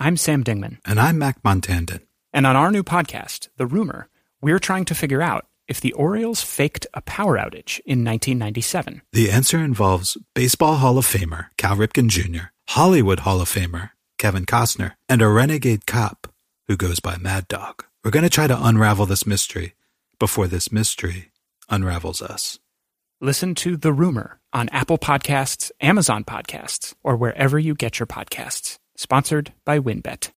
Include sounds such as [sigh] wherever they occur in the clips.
I'm Sam Dingman. And I'm Mac Montandon. And on our new podcast, The Rumor, we're trying to figure out if the Orioles faked a power outage in 1997. The answer involves Baseball Hall of Famer Cal Ripken Jr., Hollywood Hall of Famer Kevin Costner, and a renegade cop who goes by Mad Dog. We're going to try to unravel this mystery before this mystery unravels us. Listen to The Rumor on Apple Podcasts, Amazon Podcasts, or wherever you get your podcasts. Sponsored by WinBet.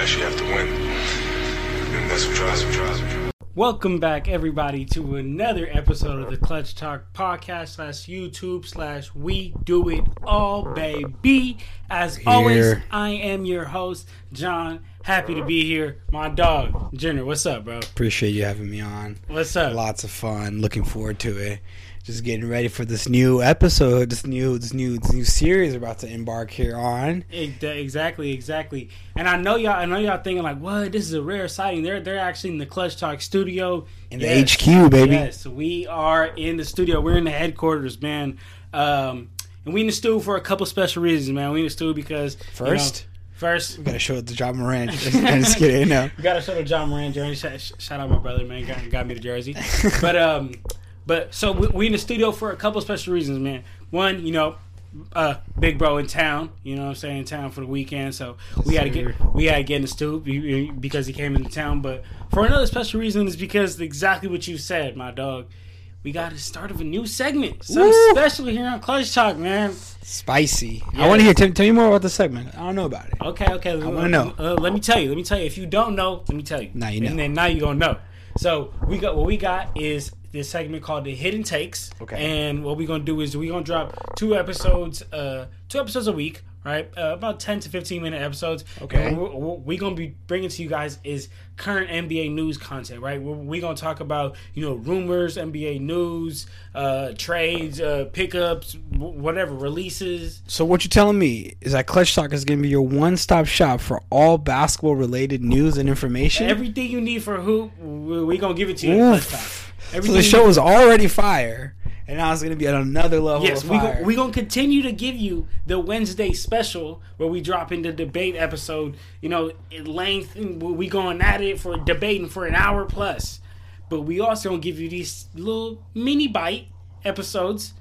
Best, you have to win. And that's what drives me. Drives me. Welcome back, everybody, to another episode of the Clutch Talk podcast slash YouTube slash We Do It All, baby. As always, I am your host, John. Happy to be here. My dog, Jenner. What's up, bro? Appreciate you having me on. What's up? Lots of fun. Looking forward to it. Just getting ready for this new episode, this new this new this new series we're about to embark here on. Exactly, exactly. And I know y'all. I know y'all thinking like, "What? This is a rare sighting." They're they're actually in the Clutch Talk studio In the HQ, baby. Yes, we are in the studio. We're in the headquarters, man. Um, and we in the studio for a couple special reasons, man. We in the studio because you First? know, first We gotta show it to Ja Morant. Just, [laughs] just kidding, you know. [laughs] we gotta show the Ja Morant jersey. Shout, shout out my brother, man. Got, got me the jersey. but um, but so we, we in the studio for a couple special reasons, man. One, you know, uh, big bro in town. You know, what I'm saying in town for the weekend. So we had to get we had to get in the studio because he came into town. But for another special reason is because exactly what you said, my dog. We got to start of a new segment, something Woo! special here on Clutch Talk, man. Spicy. Yeah. I want to hear. Tell, tell me more about the segment. I don't know about it. Okay, okay. I wanna know. Uh, let me tell you. Let me tell you. If you don't know, let me tell you. Now you know. And then now you gonna know. So we got what we got is this segment called the hidden takes. Okay. And what we're gonna do is we're gonna drop two episodes, uh, two episodes a week, right? Uh, about ten to fifteen minute episodes. Okay. And what what we gonna be bringing to you guys is current NBA news content, right? We're, we gonna talk about you know rumors, NBA news, uh, trades, uh, pickups, w- whatever releases. So what you're telling me is that Clutch Talk is gonna be your one-stop shop for all basketball-related news and information. Everything you need for hoop, we, we gonna give it to you. in Oof. Clutch Talk. So the show is already fire, and now it's gonna be at another level. Yes, of we fire. go, we gonna continue to give you the Wednesday special where we drop in the debate episode. You know, in length, and we going at it for debating for an hour plus. But we also gonna give you these little mini bite episodes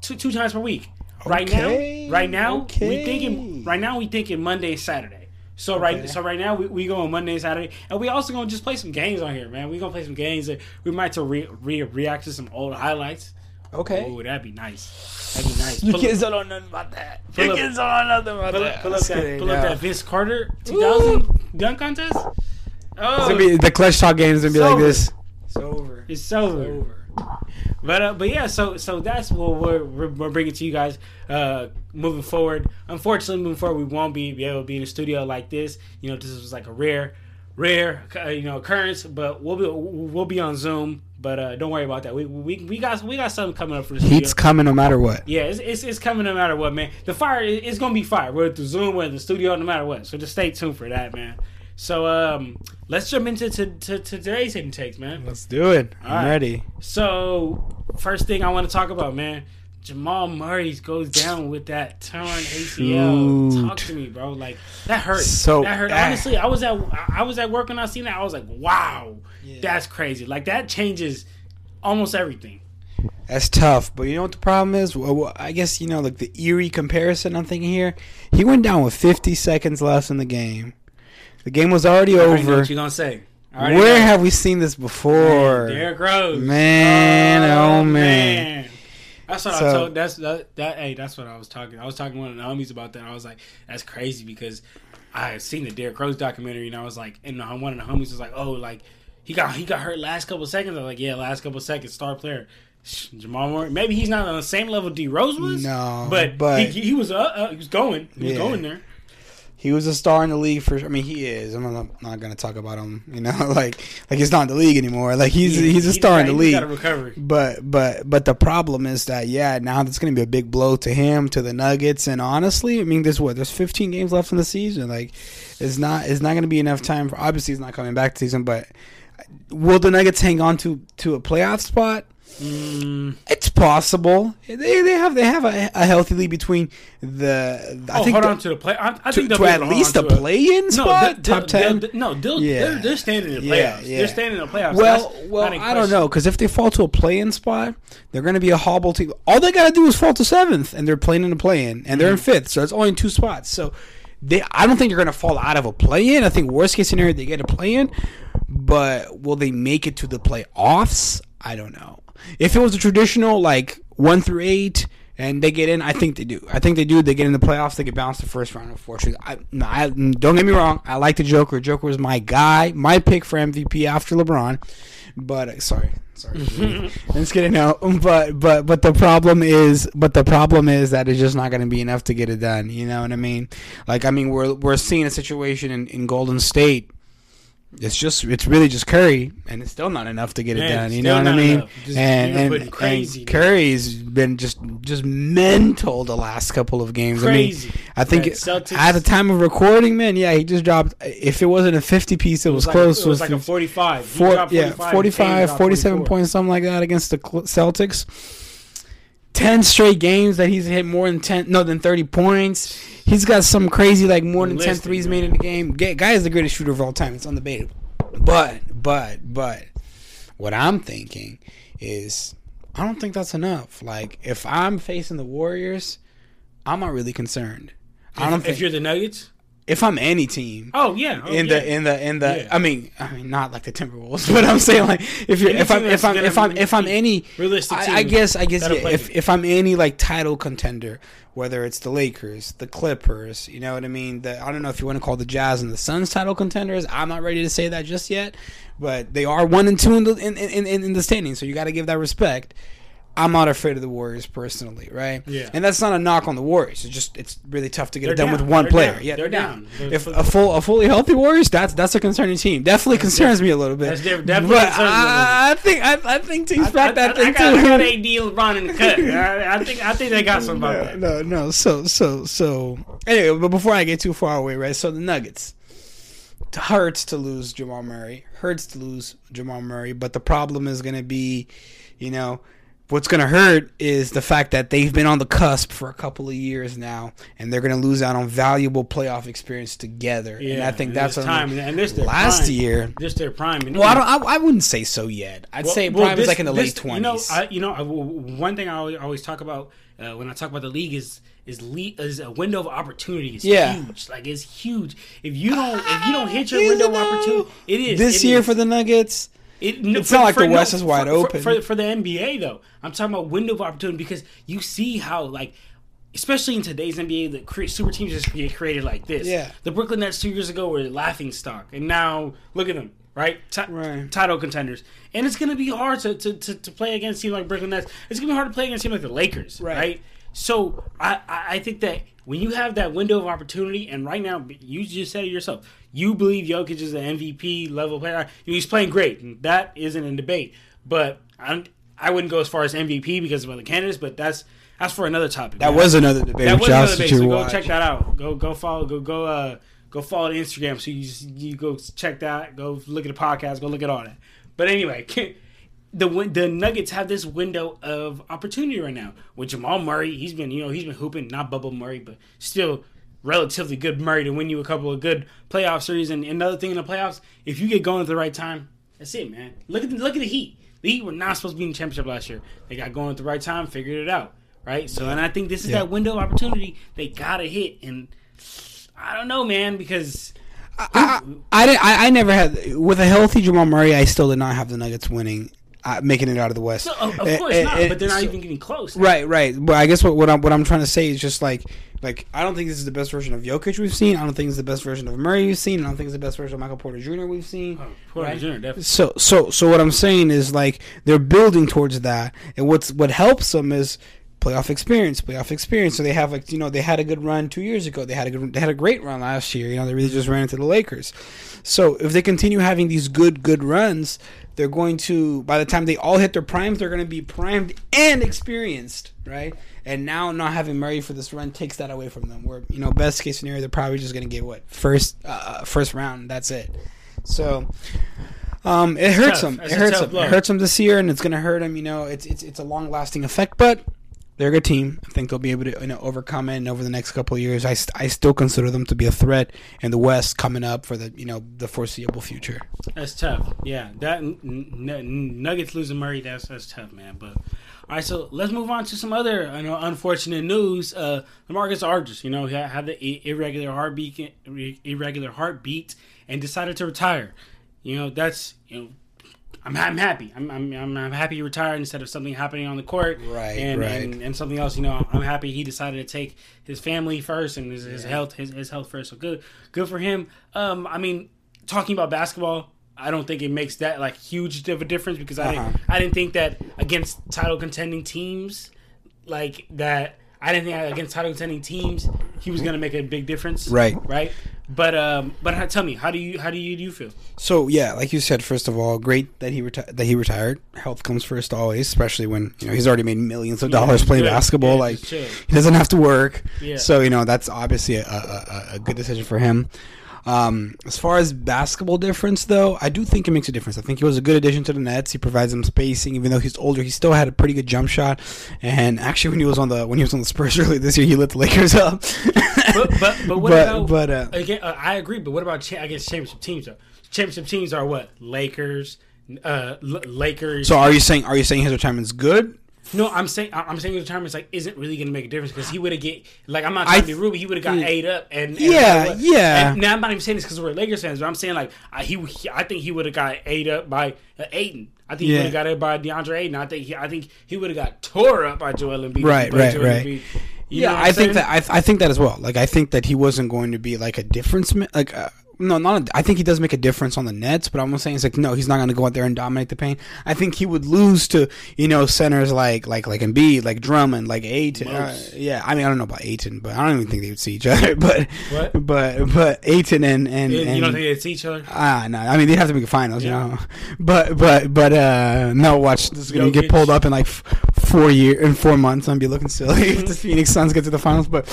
two two times per week. Right now, right now we thinking. Right now we thinking Monday and Saturday. So right, Okay. so right now we, we go on Monday and Saturday, and we also gonna just play some games on here, man. We gonna play some games. That we might to re, re, react to some old highlights. Okay. Oh, that'd be nice. That'd be nice. You Pull kids up- don't know nothing about that. Pull You up- kids don't know nothing about pull that. up, pull up that, pull up that Vince Carter 2000 dunk contest. It's Oh, gonna be the clutch talk game is gonna be It's like over. this. It's over. it's over. over. But uh, but yeah, so so that's what we're, we're, we're bringing to you guys uh, moving forward. Unfortunately, moving forward, we won't be, be able to be in a studio like this. You know, this was like a rare, rare uh, you know occurrence. But we'll be we'll be on Zoom. But uh, don't worry about that. We, we we got we got something coming up for the studio. Heat's coming no matter what. Yeah, it's, it's, it's coming no matter what, man. The fire is gonna be fire. Whether through Zoom we're or the studio, no matter what. So just stay tuned for that, man. So um, let's jump into to, to, to today's hidden takes, man. Let's do it. I'm right. ready. So first thing I want to talk about, man. Jamal Murray goes down with that torn ACL. Shoot. Talk to me, bro. Like that hurt. So that hurt. bad. Honestly, I was at I was at work when I seen that. I was like, wow, that's crazy. Like that changes almost everything. That's tough, but you know what the problem is? Well, well, I guess you know, like the eerie comparison. I'm thinking here, he went down with 50 seconds left in the game. The game was already already over. what you gonna say? Already Where know. have we seen this before? Derrick Rose. Man, oh, oh man. That's what I told. That's that, that. Hey, that's what I was talking. I was talking to one of the homies about that. I was like, that's crazy because I had seen the Derrick Rose documentary, and I was like, and one of the homies was like, "Oh, like he got he got hurt last couple seconds." I was like, "Yeah, last couple seconds, star player." Jamal Murray, maybe he's not on the same level D Rose was. No, but, but- he, he was uh, uh, he was going, he was Yeah. going there. He was a star in the league for. I mean, he is. I'm not, not going to talk about him. You know, [laughs] like like he's not in the league anymore. Like he's He- he's a he star just in the he league. Got a recovery. But but but the problem is that yeah, now that's going to be a big blow to him, to the Nuggets, and honestly, I mean, there's what there's 15 games left in the season. Like, it's not it's not going to be enough time for. Obviously, he's not coming back to season, but will the Nuggets hang on to to a playoff spot? Mm, It's possible. They they have they have a, a healthy lead between the. I oh, think hold the- on to the play. I, I to, think to at least a play-in No, spot, they- top they'll- 10. they'll- no, they'll, Yeah. they're, they're standing in the Yeah, playoffs. yeah. They're standing in the playoffs. Well, That's well, I don't know because if they fall to a play-in spot, they're going to be a hobble team. All they got to do is fall to seventh, and they're playing in a play-in, and they're in Mm-hmm. fifth, so it's only two spots. So they, I don't think they're going to fall out of a play-in. I think worst case scenario they get a play-in, but will they make it to the playoffs? I don't know. If it was a traditional like one through eight. And they get in. I think they do. I think they do. They get in the playoffs. They get bounced the first round. Unfortunately, I, no, I, don't get me wrong. I like the Joker. Joker was my guy, my pick for MVP after LeBron. But uh, sorry, sorry, [laughs] just kidding. No, but but but the problem is, but the problem is that it's just not going to be enough to get it done. You know what I mean? Like I mean, we're we're seeing a situation in, in Golden State. It's just it's really just Curry, and it's still not enough to get it Man, done. You know what I mean? And and, putting and. Curry's been just just mental the last couple of games. Crazy. I mean, I think it- at the time of recording, man, yeah, he just dropped. If it wasn't a fifty piece, it, was, like, close. It was like a 45. He Four, yeah, 45, 45, 47 points, something like that against the Celtics. 10 straight games that he's hit more than 10, no, than 30 points. He's got some crazy, like, more than 10 threes made in the game. Ga- Guy is the greatest shooter of all time. It's undebatable. But, but, but, what I'm thinking is, I don't think that's enough. Like, if I'm facing the Warriors, I'm not really concerned. I don't If think you're the Nuggets? If I'm any team, Oh, yeah. Oh, in yeah. the in the in the Yeah. I mean I mean not like the Timberwolves, [laughs] but I'm saying like if you're Any if I'm if I'm if I'm if I'm any realistic I, I guess I guess yeah, if if I'm any like title contender, whether it's the Lakers, the Clippers, you know what I mean. The I don't know if you want to call the Jazz and the Suns title contenders. I'm not ready to say that just yet, but they are one and two in the in in, in, in the standing, so you got to give that respect. I'm not afraid of the Warriors personally, right? Yeah. And that's not a knock on the Warriors. It's just it's really tough to get They're it done down. with one They're player. down. Yeah, They're they're, down. down. They're If a full a fully healthy Warriors, that's that's a concerning team. Definitely concerns me a little bit. That's diff- definitely but concerns me a I, I think I, I think teams I, back that I, thing I got, I got too. AD LeBron in the cut. [laughs] I, I think I think they got something about that. no, no. So, so, so. Anyway, but before I get too far away, right? So the Nuggets It hurts to lose Jamal Murray. Hurts to lose Jamal Murray, but the problem is going to be, you know, what's going to hurt is the fact that they've been on the cusp for a couple of years now, and they're going to lose out on valuable playoff experience together. Yeah, and I think and that's this what time, and this last prime. year. This their prime. And Well, I don't. I, I wouldn't say so yet. I'd Well- say well, prime is like in the this- late You know, twenties. I, you know, I, w- w- one thing I always, always talk about uh, when I talk about the league is is le- is a window of opportunity is Yeah. huge. Like it's huge. If you don't if you don't hit your window of opportunity, it is this it year is. for the Nuggets. It, no, It's not like the West is wide for, open. for, for, for the NBA though. I'm talking about window of opportunity because you see how like, especially in today's NBA, the cre- super teams just get created like this. Yeah. the Brooklyn Nets two years ago were laughing stock, and now look at them. Right? Ti- Right. title contenders, and it's gonna be hard to, to, to, to play against teams like Brooklyn Nets. It's gonna be hard to play against teams like the Lakers, Right. right? So I, I I think that when you have that window of opportunity, and right now you just said it yourself, you believe Jokic is an MVP level player. He's playing great, and that isn't in debate. But I'm, I wouldn't go as far as MVP because of other candidates, but that's that's for another topic. That man. was another debate. that was another debate. So go watch. check that out. Go go follow. Go go uh go follow the Instagram. So you just, you go check that. Go look at the podcast. Go look at all that. But anyway, [laughs] the the Nuggets have this window of opportunity right now with Jamal Murray. He's been you know he's been hooping not bubble Murray, but still relatively good Murray to win you a couple of good playoff series. And another thing in the playoffs, if you get going at the right time, that's it, man. Look at the, look at the Heat. The Heat were not supposed to be in the championship last year. They got going at the right time, figured it out, right? So, and I think this is Yeah. that window of opportunity they gotta hit. And I don't know, man, because I, I, I, I never had with a healthy Jamal Murray. I still did not have the Nuggets winning uh, making it out of the West. So, of, course eh, not, but they're not so- even getting close. Right, right. But I guess what, what I'm what I'm trying to say is just like like I don't think this is the best version of Jokic we've seen. I don't think it's the best version of Murray we've seen. I don't think it's the best version of Michael Porter Jr. we've seen. Oh, Porter Right. Jr. definitely. So so so what I'm saying is like they're building towards that, and what's what helps them is playoff experience, playoff experience. So they have like you know they had a good run two years ago. They had a good they had a great run last year. You know they really just ran into the Lakers. So if they continue having these good good runs, they're going to by the time they all hit their primes, they're going to be primed and experienced, right? And now not having Murray for this run takes that away from them. Where you know best case scenario, they're probably just going to get what first uh, first round. That's it. So. Um, it hurts tough. them. That's It hurts them. blow. It hurts them this year, and it's going to hurt them. You know, it's it's it's a long lasting effect, but they're a good team. I think they'll be able to you know overcome it. And over the next couple of years, I, st- I still consider them to be a threat in the West coming up for the you know the foreseeable future. That's tough. Yeah, that n- n- Nuggets losing Murray. That's that's tough, man. But all right, so let's move on to some other you know unfortunate news. Uh, LaMarcus Aldridge, you know, he had the irregular heartbeat, irregular heartbeat, and decided to retire. You know, that's you know. I'm, I'm happy. I'm, I'm, I'm, happy he retired instead of something happening on the court. Right, and, right. And, and something else. You know, I'm happy he decided to take his family first and his, his health his, his health first. So good, good for him. Um, I mean, talking about basketball, I don't think it makes that like huge of a difference because I Uh-huh. didn't I didn't think that against title contending teams like that. I didn't think against title contending teams he was gonna make a big difference. Right. Right. But um, but how- tell me, how do you how do you do you feel? So yeah, like you said, first of all, great that he reti- that he retired. Health comes first always, especially when you know he's already made millions of dollars playing good. basketball. Yeah, like he doesn't have to work. Yeah. So you know that's obviously a, a, a good decision for him. Um, as far as basketball difference, though, I do think it makes a difference. I think he was a good addition to the Nets. He provides them spacing, even though he's older. He still had a pretty good jump shot. And actually, when he was on the when he was on the Spurs [laughs] earlier this year, he lit the Lakers up. But but but what But- about? but, uh, again, uh, I agree. But what about cha- I guess championship teams though? Championship teams are what Lakers, uh, L- Lakers. so are you saying are you saying his retirement's good? No, I'm saying I'm saying his retirement like isn't really going to make a difference because he would have get like I'm not I trying to be rude, but he would have got ate up and, and Yeah, what- yeah. And now I'm not even saying this because we're Lakers fans, but I'm saying like I, he, he I think he would have got ate up by uh, Ayton. I think he would have got it by Deandre Ayton. I think he, I think he would have got tore up by Joel Embiid. Right, right, Joel right. Embiid. You yeah, I I'm think that I, I think that as well. Like I think that he wasn't going to be like a difference. Like uh, no, not. A, I think he does make a difference on the Nets, but I'm saying it's like no, he's not going to go out there and dominate the paint. I think he would lose to you know centers like like like Embiid, like Drummond, like Ayton. Uh, yeah, I mean I don't know about Ayton, but I don't even think they would see each other. [laughs] But What? but but Ayton and and, you and don't think they'd see each other? Ah, no. I mean, they'd have to make a finals, Yeah. you know. [laughs] But, but, but, uh, no. Watch this is gonna get pulled up in like f- four year in four months. I'm be looking silly if the [laughs] Phoenix Suns get to the finals. But,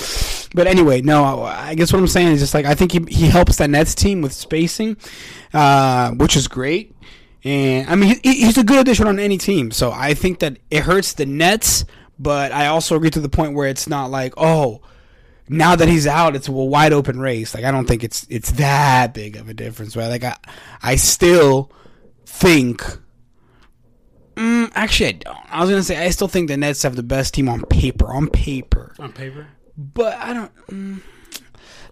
but anyway, no. I guess what I'm saying is just like I think he he helps that Nets team with spacing, uh, which is great. And I mean, he, he's a good addition on any team. So I think that it hurts the Nets, but I also agree to the point where it's not like, oh, now that he's out, it's a wide open race. Like I don't think it's it's that big of a difference, right? Like I, I still think. Mm, actually, I don't. I was gonna say I still think the Nets have the best team on paper. On paper, On paper, but I don't. Mm,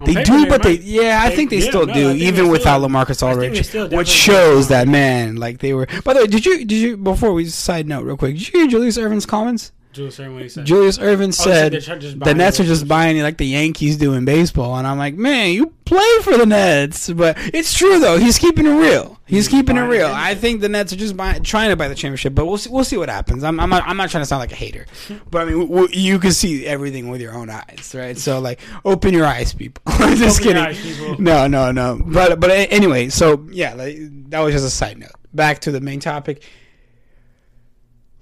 they paper, do, but they yeah, I think they yeah, still no, do, they even still- without LaMarcus Aldridge, which shows that man, like they were. By the way, did you did you before we side note real quick? Did you hear Julius Erving's comments? Julius he said. Julius Erving oh, said said they're trying to just the Nets are just buying it like the Yankees do in baseball, and I'm like, man, you play for the Nets, but it's true though. He's keeping it real. He's keeping it real. I think the Nets are just buying, trying to buy the championship, but we'll see. We'll see what happens. I'm, I'm not. I'm not trying to sound like a hater, [laughs] but I mean, you can see everything with your own eyes, right? So like, open your eyes, people. [laughs] just Open your kidding. eyes, people. No, no, no. But but anyway, so yeah, like, that was just a side note. Back to the main topic.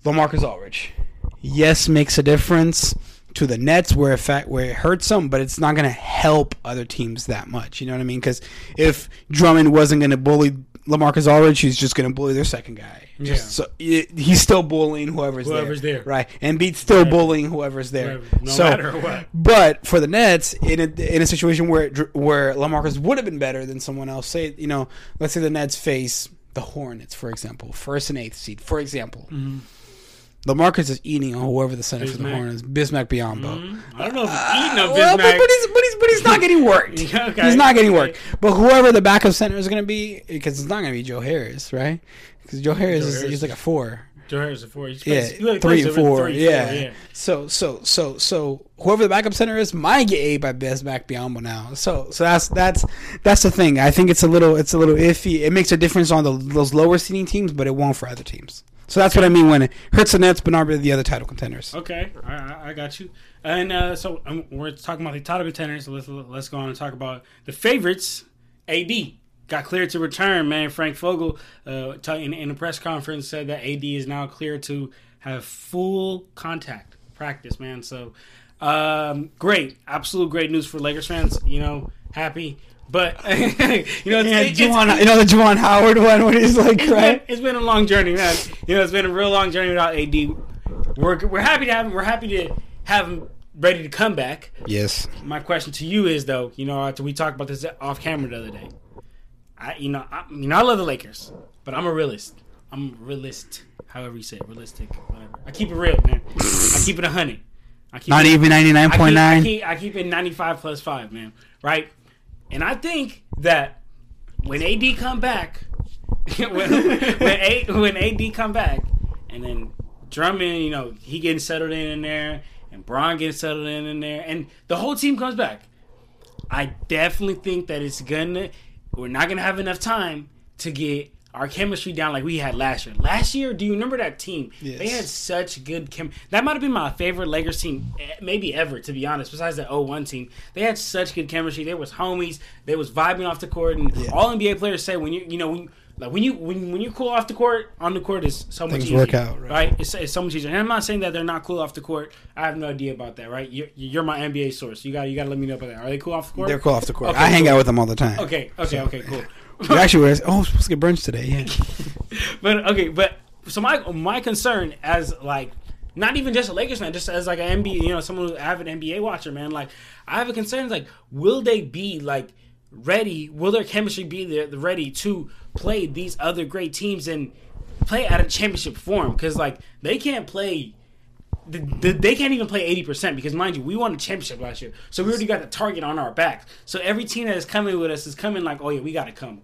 LaMarcus Aldridge, yes, makes a difference to the Nets where it fact where it hurts them, but it's not going to help other teams that much. You know what I mean? Because if Drummond wasn't going to bully LaMarcus Aldridge, he's just going to bully their second guy. Just Yeah. so it, he's still bullying whoever's, Whoever's there. right? Embiid's still bullying whoever's there. Whoever- no so, matter what. but for the Nets, in a, in a situation where Dr- where LaMarcus would have been better than someone else, say you know, let's say the Nets face the Hornets, for example, first and eighth seed, for example. Mm-hmm. LaMarcus is eating on whoever the center for the Bismack. Hornets, Bismack Biyombo. Mm-hmm. I don't know if he's eating up uh, Well, this but, but he's but he's but he's not getting [laughs] worked. Okay, He's not getting worked. But whoever the backup center is going to be, because it's not going to be Joe Harris, right? Because Joe Harris Joe is Harris he's like a four. Joe Harris is a four. He Yeah, plays- three and four. three, yeah. yeah. So so so so whoever the backup center is might get A by Bismack Biyombo now. So so that's that's that's the thing. I think it's a little it's a little iffy. It makes a difference on the, those lower seeding teams, but it won't for other teams. So that's what I mean when it hurts the Nets, but not really the other title contenders. Okay, I, I, got you. And uh, so um, we're talking about the title contenders. So let's let's go on and talk about the favorites. AD got cleared to return. Man, Frank Vogel uh, in, in a press conference said that AD is now cleared to have full contact practice. Man, so um, great, absolute great news for Lakers fans. You know, happy. But [laughs] you know, it's, Yeah, it's, Juwan, you know the Juwan Howard one when he's like, it's right? been, it's been a long journey, man. You know, it's been a real long journey without AD. We're, we're happy to have him. We're happy to have him ready to come back. Yes. My question to you is, though, you know, after we talked about this off camera the other day, I, you know, I, you know, I love the Lakers, but I'm a realist. I'm a realist, however you say it, realistic, whatever. I keep it real, man. I keep it a hundred. I keep Not it, even ninety nine point I, nine. keep, I keep it 95 plus 5, man. Right? And I think that when AD come back, [laughs] when, when, A, when AD come back, and then Drummond, you know, he getting settled in in there, and Bron getting settled in in there, and the whole team comes back. I definitely think that it's gonna. We're not gonna have enough time to get our chemistry down like we had last year. Last year, do you remember that team? Yes. They had such good chem. That might have been my favorite Lakers team, eh, maybe ever, to be honest. Besides the 0-1 team, they had such good chemistry. They was homies. They was vibing off the court, and all NBA players say when you you know when. Like when you when when you cool off the court, on the court is so much Things easier, work out, right. It's, it's so much easier. And I'm not saying that they're not cool off the court. I have no idea about that, right? You're, you're my NBA source. You got you got to let me know about that. Are they cool off the court? They're cool off the court. Okay, I hang out with them all the time. Okay, okay, okay, cool. [laughs] We actually were. [laughs] Oh, I'm supposed to get brunch today. Yeah. [laughs] but okay, but so my my concern as like not even just a Lakers fan, just as like an NBA, you know, someone who's avid NBA watcher, man. Like I have a concern, like will they be like ready? Will their chemistry be there, ready to play these other great teams and play at a championship form? Because like they can't play. The, the, they can't even play 80% because mind you we won a championship last year so we already got the target on our back so every team that is coming with us is coming like oh yeah we gotta come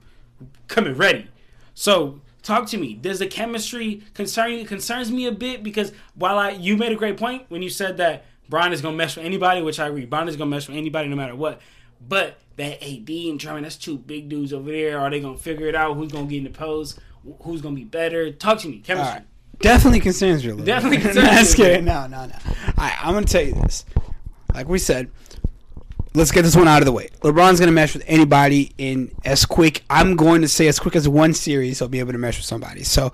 coming ready. So talk to me. Does the chemistry concern you? It Concerns me a bit because while I you made a great point when you said that Brian is gonna mess with anybody, which I agree. Brian is gonna mess with anybody no matter what. But that AD and Drummond, that's two big dudes over there. Are they gonna figure it out? Who's gonna get in the pose? Who's gonna be better? Talk to me. Chemistry. right. Definitely concerns you a little. Definitely [laughs] concerns That's you a good. No, no, no. All right, I'm gonna tell you this. Like we said, let's get this one out of the way. LeBron's gonna mesh with anybody in as quick. I'm going to say as quick as one series, he'll be able to mesh with somebody. So,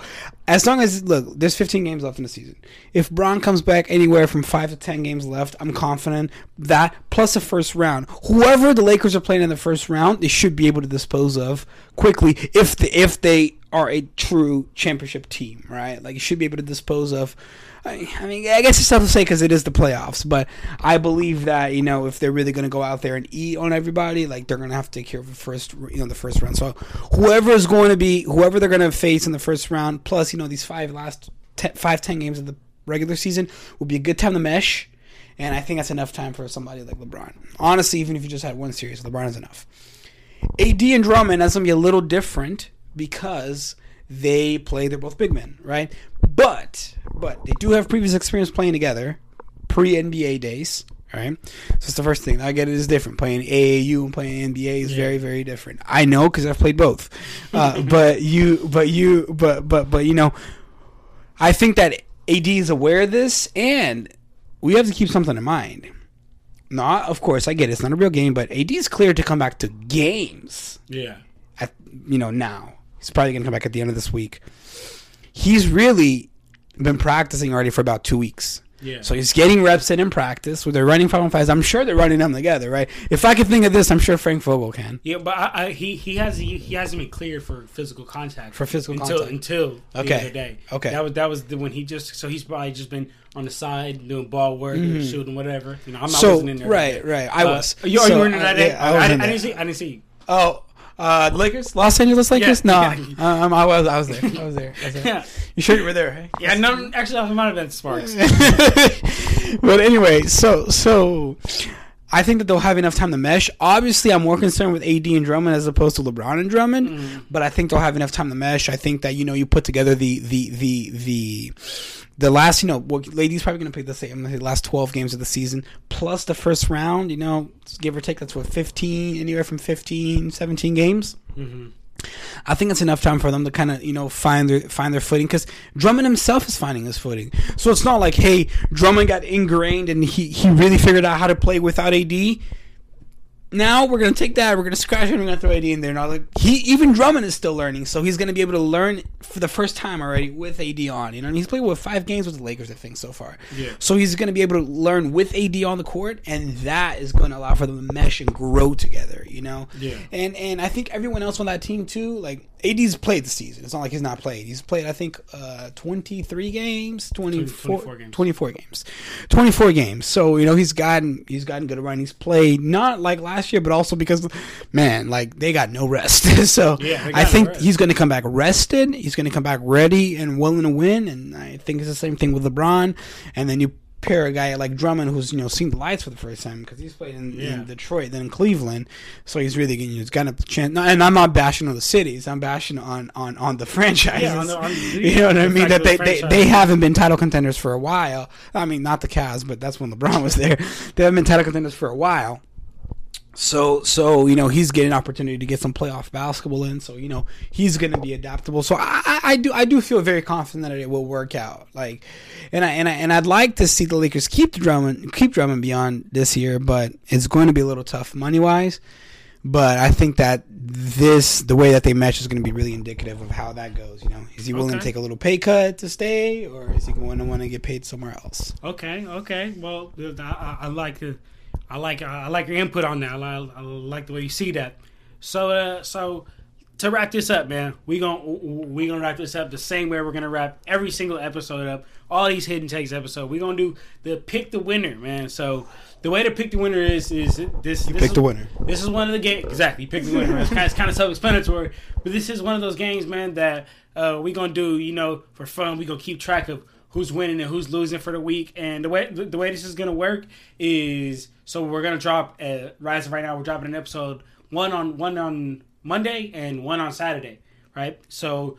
as long as look, there's 15 games left in the season. If Bron comes back anywhere from five to 10 games left, I'm confident that plus the first round, whoever the Lakers are playing in the first round, they should be able to dispose of quickly if the, if they are a true championship team, right? Like you should be able to dispose of. I mean, I guess it's tough to say because it is the playoffs, but I believe that you know if they're really going to go out there and eat on everybody, like they're going to have to take care of the first, you know, the first round. So whoever is going to be, whoever they're going to face in the first round, plus you know these five last ten, five ten games of the regular season will be a good time to mesh, and I think that's enough time for somebody like LeBron. Honestly, even if you just had one series, LeBron is enough. AD and Drummond that's gonna be a little different because they play. They're both big men, right? But but they do have previous experience playing together, pre NBA days. Right, so it's the first thing. I get it is different. Playing AAU and playing NBA is very, very different. I know because I've played both. Uh, [laughs] but you, but you, but but but you know, I think that AD is aware of this, and we have to keep something in mind. Not, of course, I get it. It's not a real game, but AD is clear to come back to games. Yeah. At you know now, he's probably gonna come back at the end of this week. He's really been practicing already for about two weeks. Yeah. So he's getting reps in in practice. Where they're running five on fives. I'm sure they're running them together, right? If I can think of this, I'm sure Frank Vogel can. Yeah, but I, I, he he has he, he hasn't been cleared for physical contact For physical until contact. until the Okay. other day. Okay. that was that was the, when he just so he's probably just been on the side doing ball work, and shooting whatever. You know, I'm not Mm-hmm. So wasn't in there. right, right. I Uh, was. You, So, you were in there that day. yeah, I I, I, I didn't see. I didn't see. you. Oh, Uh, Lakers, Los Angeles Lakers. Yeah, no, yeah. [laughs] um, I was, I was there. I was there. I was there. Yeah. You sure you were there? Hey? Yeah, no, actually, I might have been Sparks. [laughs] but anyway, so so I think that they'll have enough time to mesh. Obviously, I'm more concerned with AD and Drummond as opposed to LeBron and Drummond. Mm-hmm. But I think they'll have enough time to mesh. I think that you know you put together the the the the the last you know well, ladies probably going to play the same the last 12 games of the season plus the first round. You know, give or take that's what 15 anywhere from 15 17 games. I think it's enough time for them to kind of you know find their find their footing because Drummond himself is finding his footing. So it's not like hey Drummond got ingrained and he he really figured out how to play without AD. Now we're gonna take that. We're gonna scratch it. and We're gonna throw AD in there. Now like he even Drummond is still learning, so he's gonna be able to learn for the first time already with AD on. You know, and he's played with five games with the Lakers, I think, so far. Yeah. So he's gonna be able to learn with AD on the court, and that is going to allow for them to mesh and grow together. You know. Yeah. And and I think everyone else on that team too, like AD's played the season. It's not like he's not played. He's played I think uh 23 games, 24, 24 games. 24 games. 24 games. So, you know, he's gotten he's gotten good run. He's played not like last year, but also because man, like they got no rest. [laughs] so, Yeah, I think rest. he's going to come back rested. He's going to come back ready and willing to win and I think it's the same thing with LeBron and then you pair a guy like Drummond who's you know seen the lights for the first time because he's played in, Yeah. in Detroit then in Cleveland. So he's really getting he's got a chance and I'm not bashing on the cities I'm bashing on on on the [laughs] franchises. Yeah, on the- on the- you know what I mean? that they, the they they haven't been title contenders for a while. I mean not the Cavs but that's when LeBron was there. [laughs] They haven't been title contenders for a while so so you know he's getting an opportunity to get some playoff basketball in. So you know he's going to be adaptable. So I, I, I do I do feel very confident that it will work out. Like, and I and I and I'd like to see the Lakers keep the Drummond keep Drummond beyond this year, but it's going to be a little tough money wise. But I think that this the way that they mesh is going to be really indicative of how that goes. You know, is he willing to take a little pay cut to stay, or is he going to want to get paid somewhere else? Okay, okay. Well, I, I, like the, I like I like your input on that. I, like- I like the way you see that. So, uh, so to wrap this up, man, we gonna we gonna wrap this up the same way we're gonna wrap every single episode up. All these hidden takes episode. We're gonna do the pick the winner, man. So the way to pick the winner is is this. You pick the winner. This is one of the games. Exactly, you pick the winner. It's kind, of, it's kind of self-explanatory, but this is one of those games, man, that uh, we gonna do. You know, for fun. We gonna keep track of who's winning and who's losing for the week. And the way the, the way this is gonna work is so we're gonna drop. Uh, of right now, we're dropping an episode one on one on Monday and one on Saturday. Right. So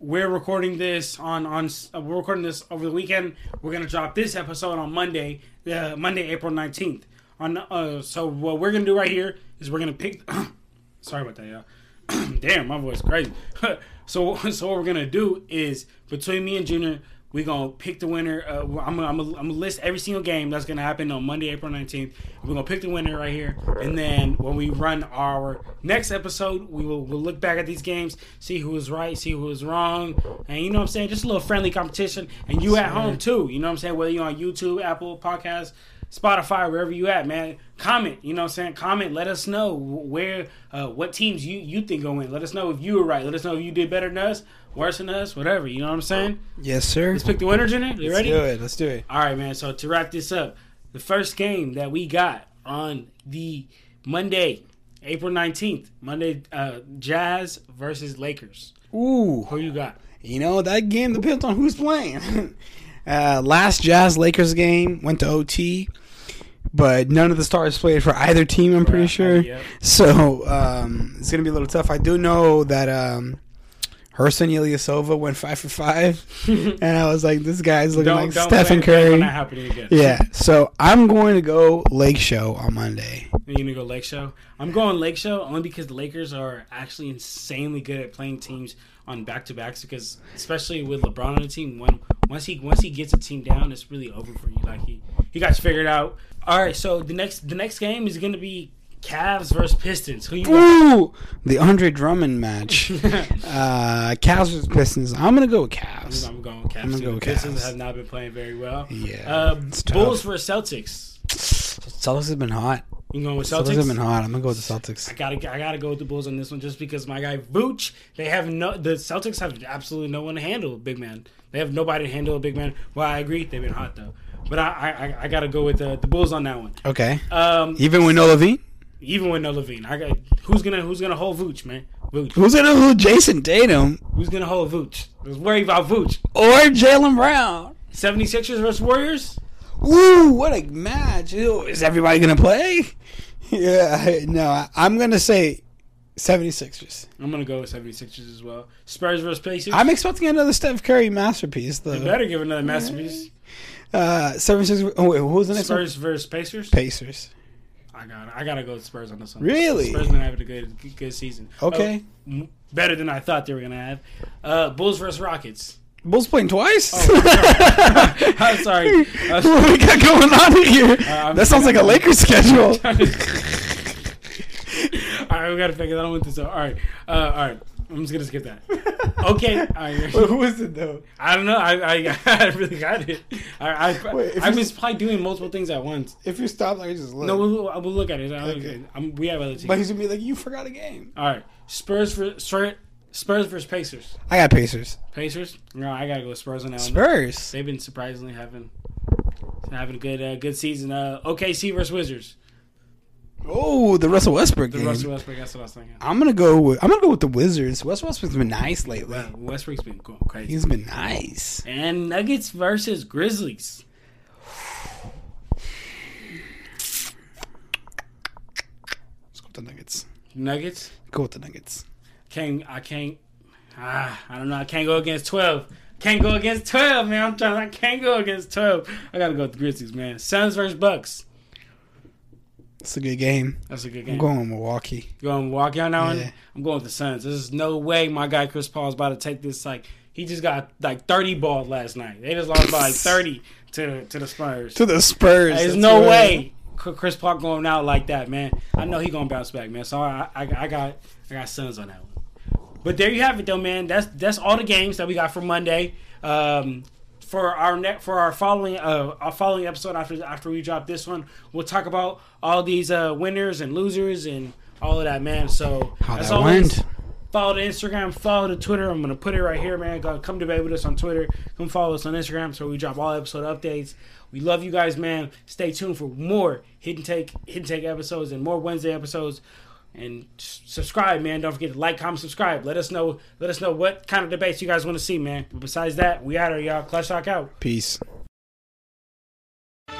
we're recording this on on uh, we're recording this over the weekend. We're gonna drop this episode on Monday, uh, Monday, April nineteenth. On uh, so what we're gonna do right here is we're gonna pick. [coughs] sorry about that, y'all. [coughs] Damn, my voice crazy. [laughs] so so what we're gonna do is between me and Junior, we gonna pick the winner. Uh, I'm gonna, I'm gonna, I'm gonna list every single game that's gonna happen on Monday, April 19th. We're gonna pick the winner right here, and then when we run our next episode, we will we'll look back at these games, see who was right, see who was wrong, and you know what I'm saying, just a little friendly competition. And you at home too, you know what I'm saying, whether you're on YouTube, Apple Podcasts. Spotify, wherever you at, man. Comment, you know what I'm saying? Comment, let us know where, uh, what teams you, you think will win. Let us know if you were right. Let us know if you did better than us, worse than us, whatever. You know what I'm saying? Yes, sir. Let's pick the winner, Jenner. You ready? Let's do it. Let's do it. All right, man. So to wrap this up, the first game that we got on the Monday, April 19th, Monday, uh, Jazz versus Lakers. Ooh. Who you got? You know, that game depends on who's playing. [laughs] uh, last Jazz Lakers game went to OT, but none of the stars played for either team, I'm pretty Right, sure. yep. So um, it's going to be a little tough. I do know that um, Ersan Ilyasova went 5 for 5, [laughs] and I was like, this guy's looking like Stephen blame- blame Curry. on that happening again. Yeah, so I'm going to go Lake Show on Monday. You're gonna go Lake Show. I'm going Lake Show only because the Lakers are actually insanely good at playing teams on back to backs. Because especially with LeBron on the team, when once he once he gets a team down, it's really over for you. Like he he got you figured out. All right, so the next the next game is gonna be Cavs versus Pistons. Who you? Ooh, the Andre Drummond match. [laughs] uh, Cavs versus Pistons. I'm going to go with Cavs. I'm going with Cavs. I'm gonna too. go with Pistons Cavs. have not been playing very well. Yeah, Uh. Bulls versus Celtics. Celtics have been hot. You going with Celtics Celtics? have been hot. I'm gonna go with the Celtics. I gotta, I gotta go with the Bulls on this one just because my guy Vooch. They have no, the Celtics have absolutely no one to handle a big man. They have nobody to handle a big man. Well, I agree, they've been hot though, but I, I, I gotta go with the, the Bulls on that one. Okay. Um, Even with no LaVine. Even with no LaVine. I got who's gonna who's gonna hold Vooch, man. Vooch. Who's gonna hold Jayson Tatum Who's gonna hold Vooch? Let's worry about Vooch. or Jaylen Brown? 76ers versus Warriors. Ooh, what a match! Ew, Is everybody gonna play? [laughs] Yeah, I- no, I- I'm gonna say 76ers. I'm gonna go with 76ers as well. Spurs versus Pacers. I'm expecting another Steph Curry masterpiece They though. better give another masterpiece. Uh, 76ers. Oh wait, who was the next Spurs versus Pacers. Pacers. I got I gotta go with Spurs on this one. Really? Spurs been having a good good season. Okay. Oh, better than I thought they were gonna have. Uh, Bulls versus Rockets. Bulls playing twice. I'm sorry. [laughs] Uh, [laughs] what we got going on here? I'm- that sounds like a Lakers [laughs] schedule. all right, we gotta figure that out with this. All right, uh, all right. I'm just gonna skip that. Okay. Right. [laughs] who is it though? I don't know. I I, [laughs] I really got it. I I, Wait, I was probably doing multiple things at once. If you stop, like just look. No, we'll, we'll look at it. Okay. I'm, we have other teams. but he's gonna be like, you forgot a game. All right, Spurs for Spurs Spurs versus Pacers. I got Pacers. Pacers. No, I gotta go with Spurs on that one. Spurs. They've been surprisingly having having a good uh, good season. Uh, OKC versus Wizards. Oh, the Russell Westbrook The game. Russell Westbrook. That's what I was thinking. I'm gonna go with I'm gonna go with the Wizards. Russell Westbrook's been nice lately. Wow, Westbrook's been going crazy. He's been nice. and Nuggets versus Grizzlies. Let's go with the Nuggets. Nuggets. Go with the Nuggets. Can't I can't. Ah, I don't know. I can't go against twelve. Can't go against twelve, man. I'm trying. I can't go against twelve. I gotta go with the Grizzlies, man. Suns versus Bucks. It's a good game. That's a good game. I'm going with Milwaukee. Going Milwaukee out now. Yeah. I'm going with the Suns. There's no way my guy Chris Paul is about to take this. Like he just got like 30 ball last night. They just lost by like [laughs] 30 to to the Spurs. To the Spurs. There's no right. way Chris Paul going out like that, man. I know he gonna bounce back, man. So I, I, I got I got Suns on that one. But there you have it, though, man. That's that's all the games that we got for Monday. Um, for our net for our following uh our following episode after after we drop this one, we'll talk about all these uh winners and losers and all of that, man. So How as that always, went. follow the Instagram, follow the Twitter. I'm gonna put it right here, man. Go, come debate with us on Twitter. Come follow us on Instagram, so we drop all episode updates. We love you guys, man. Stay tuned for more hidden take hidden take episodes and more Wednesday episodes. And subscribe, man. Don't forget to like, comment, subscribe. Let us know. Let us know what kind of debates you guys want to see, man. But besides that, we out here, y'all. Clutch Talk out. Peace.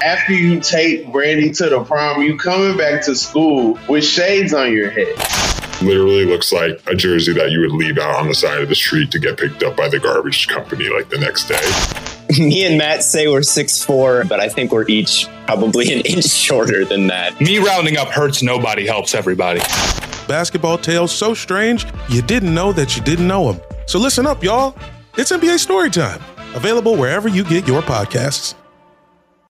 After you take Brandy to the prom, you coming back to school with shades on your head. literally looks like a jersey that you would leave out on the side of the street to get picked up by the garbage company like the next day. [laughs] Me and Matt say we're six four, but I think we're each probably an [laughs] inch shorter than that. Me rounding up hurts nobody, helps everybody. Basketball tales so strange you didn't know that you didn't know them. So listen up, y'all. It's NBA Storytime, available wherever you get your podcasts.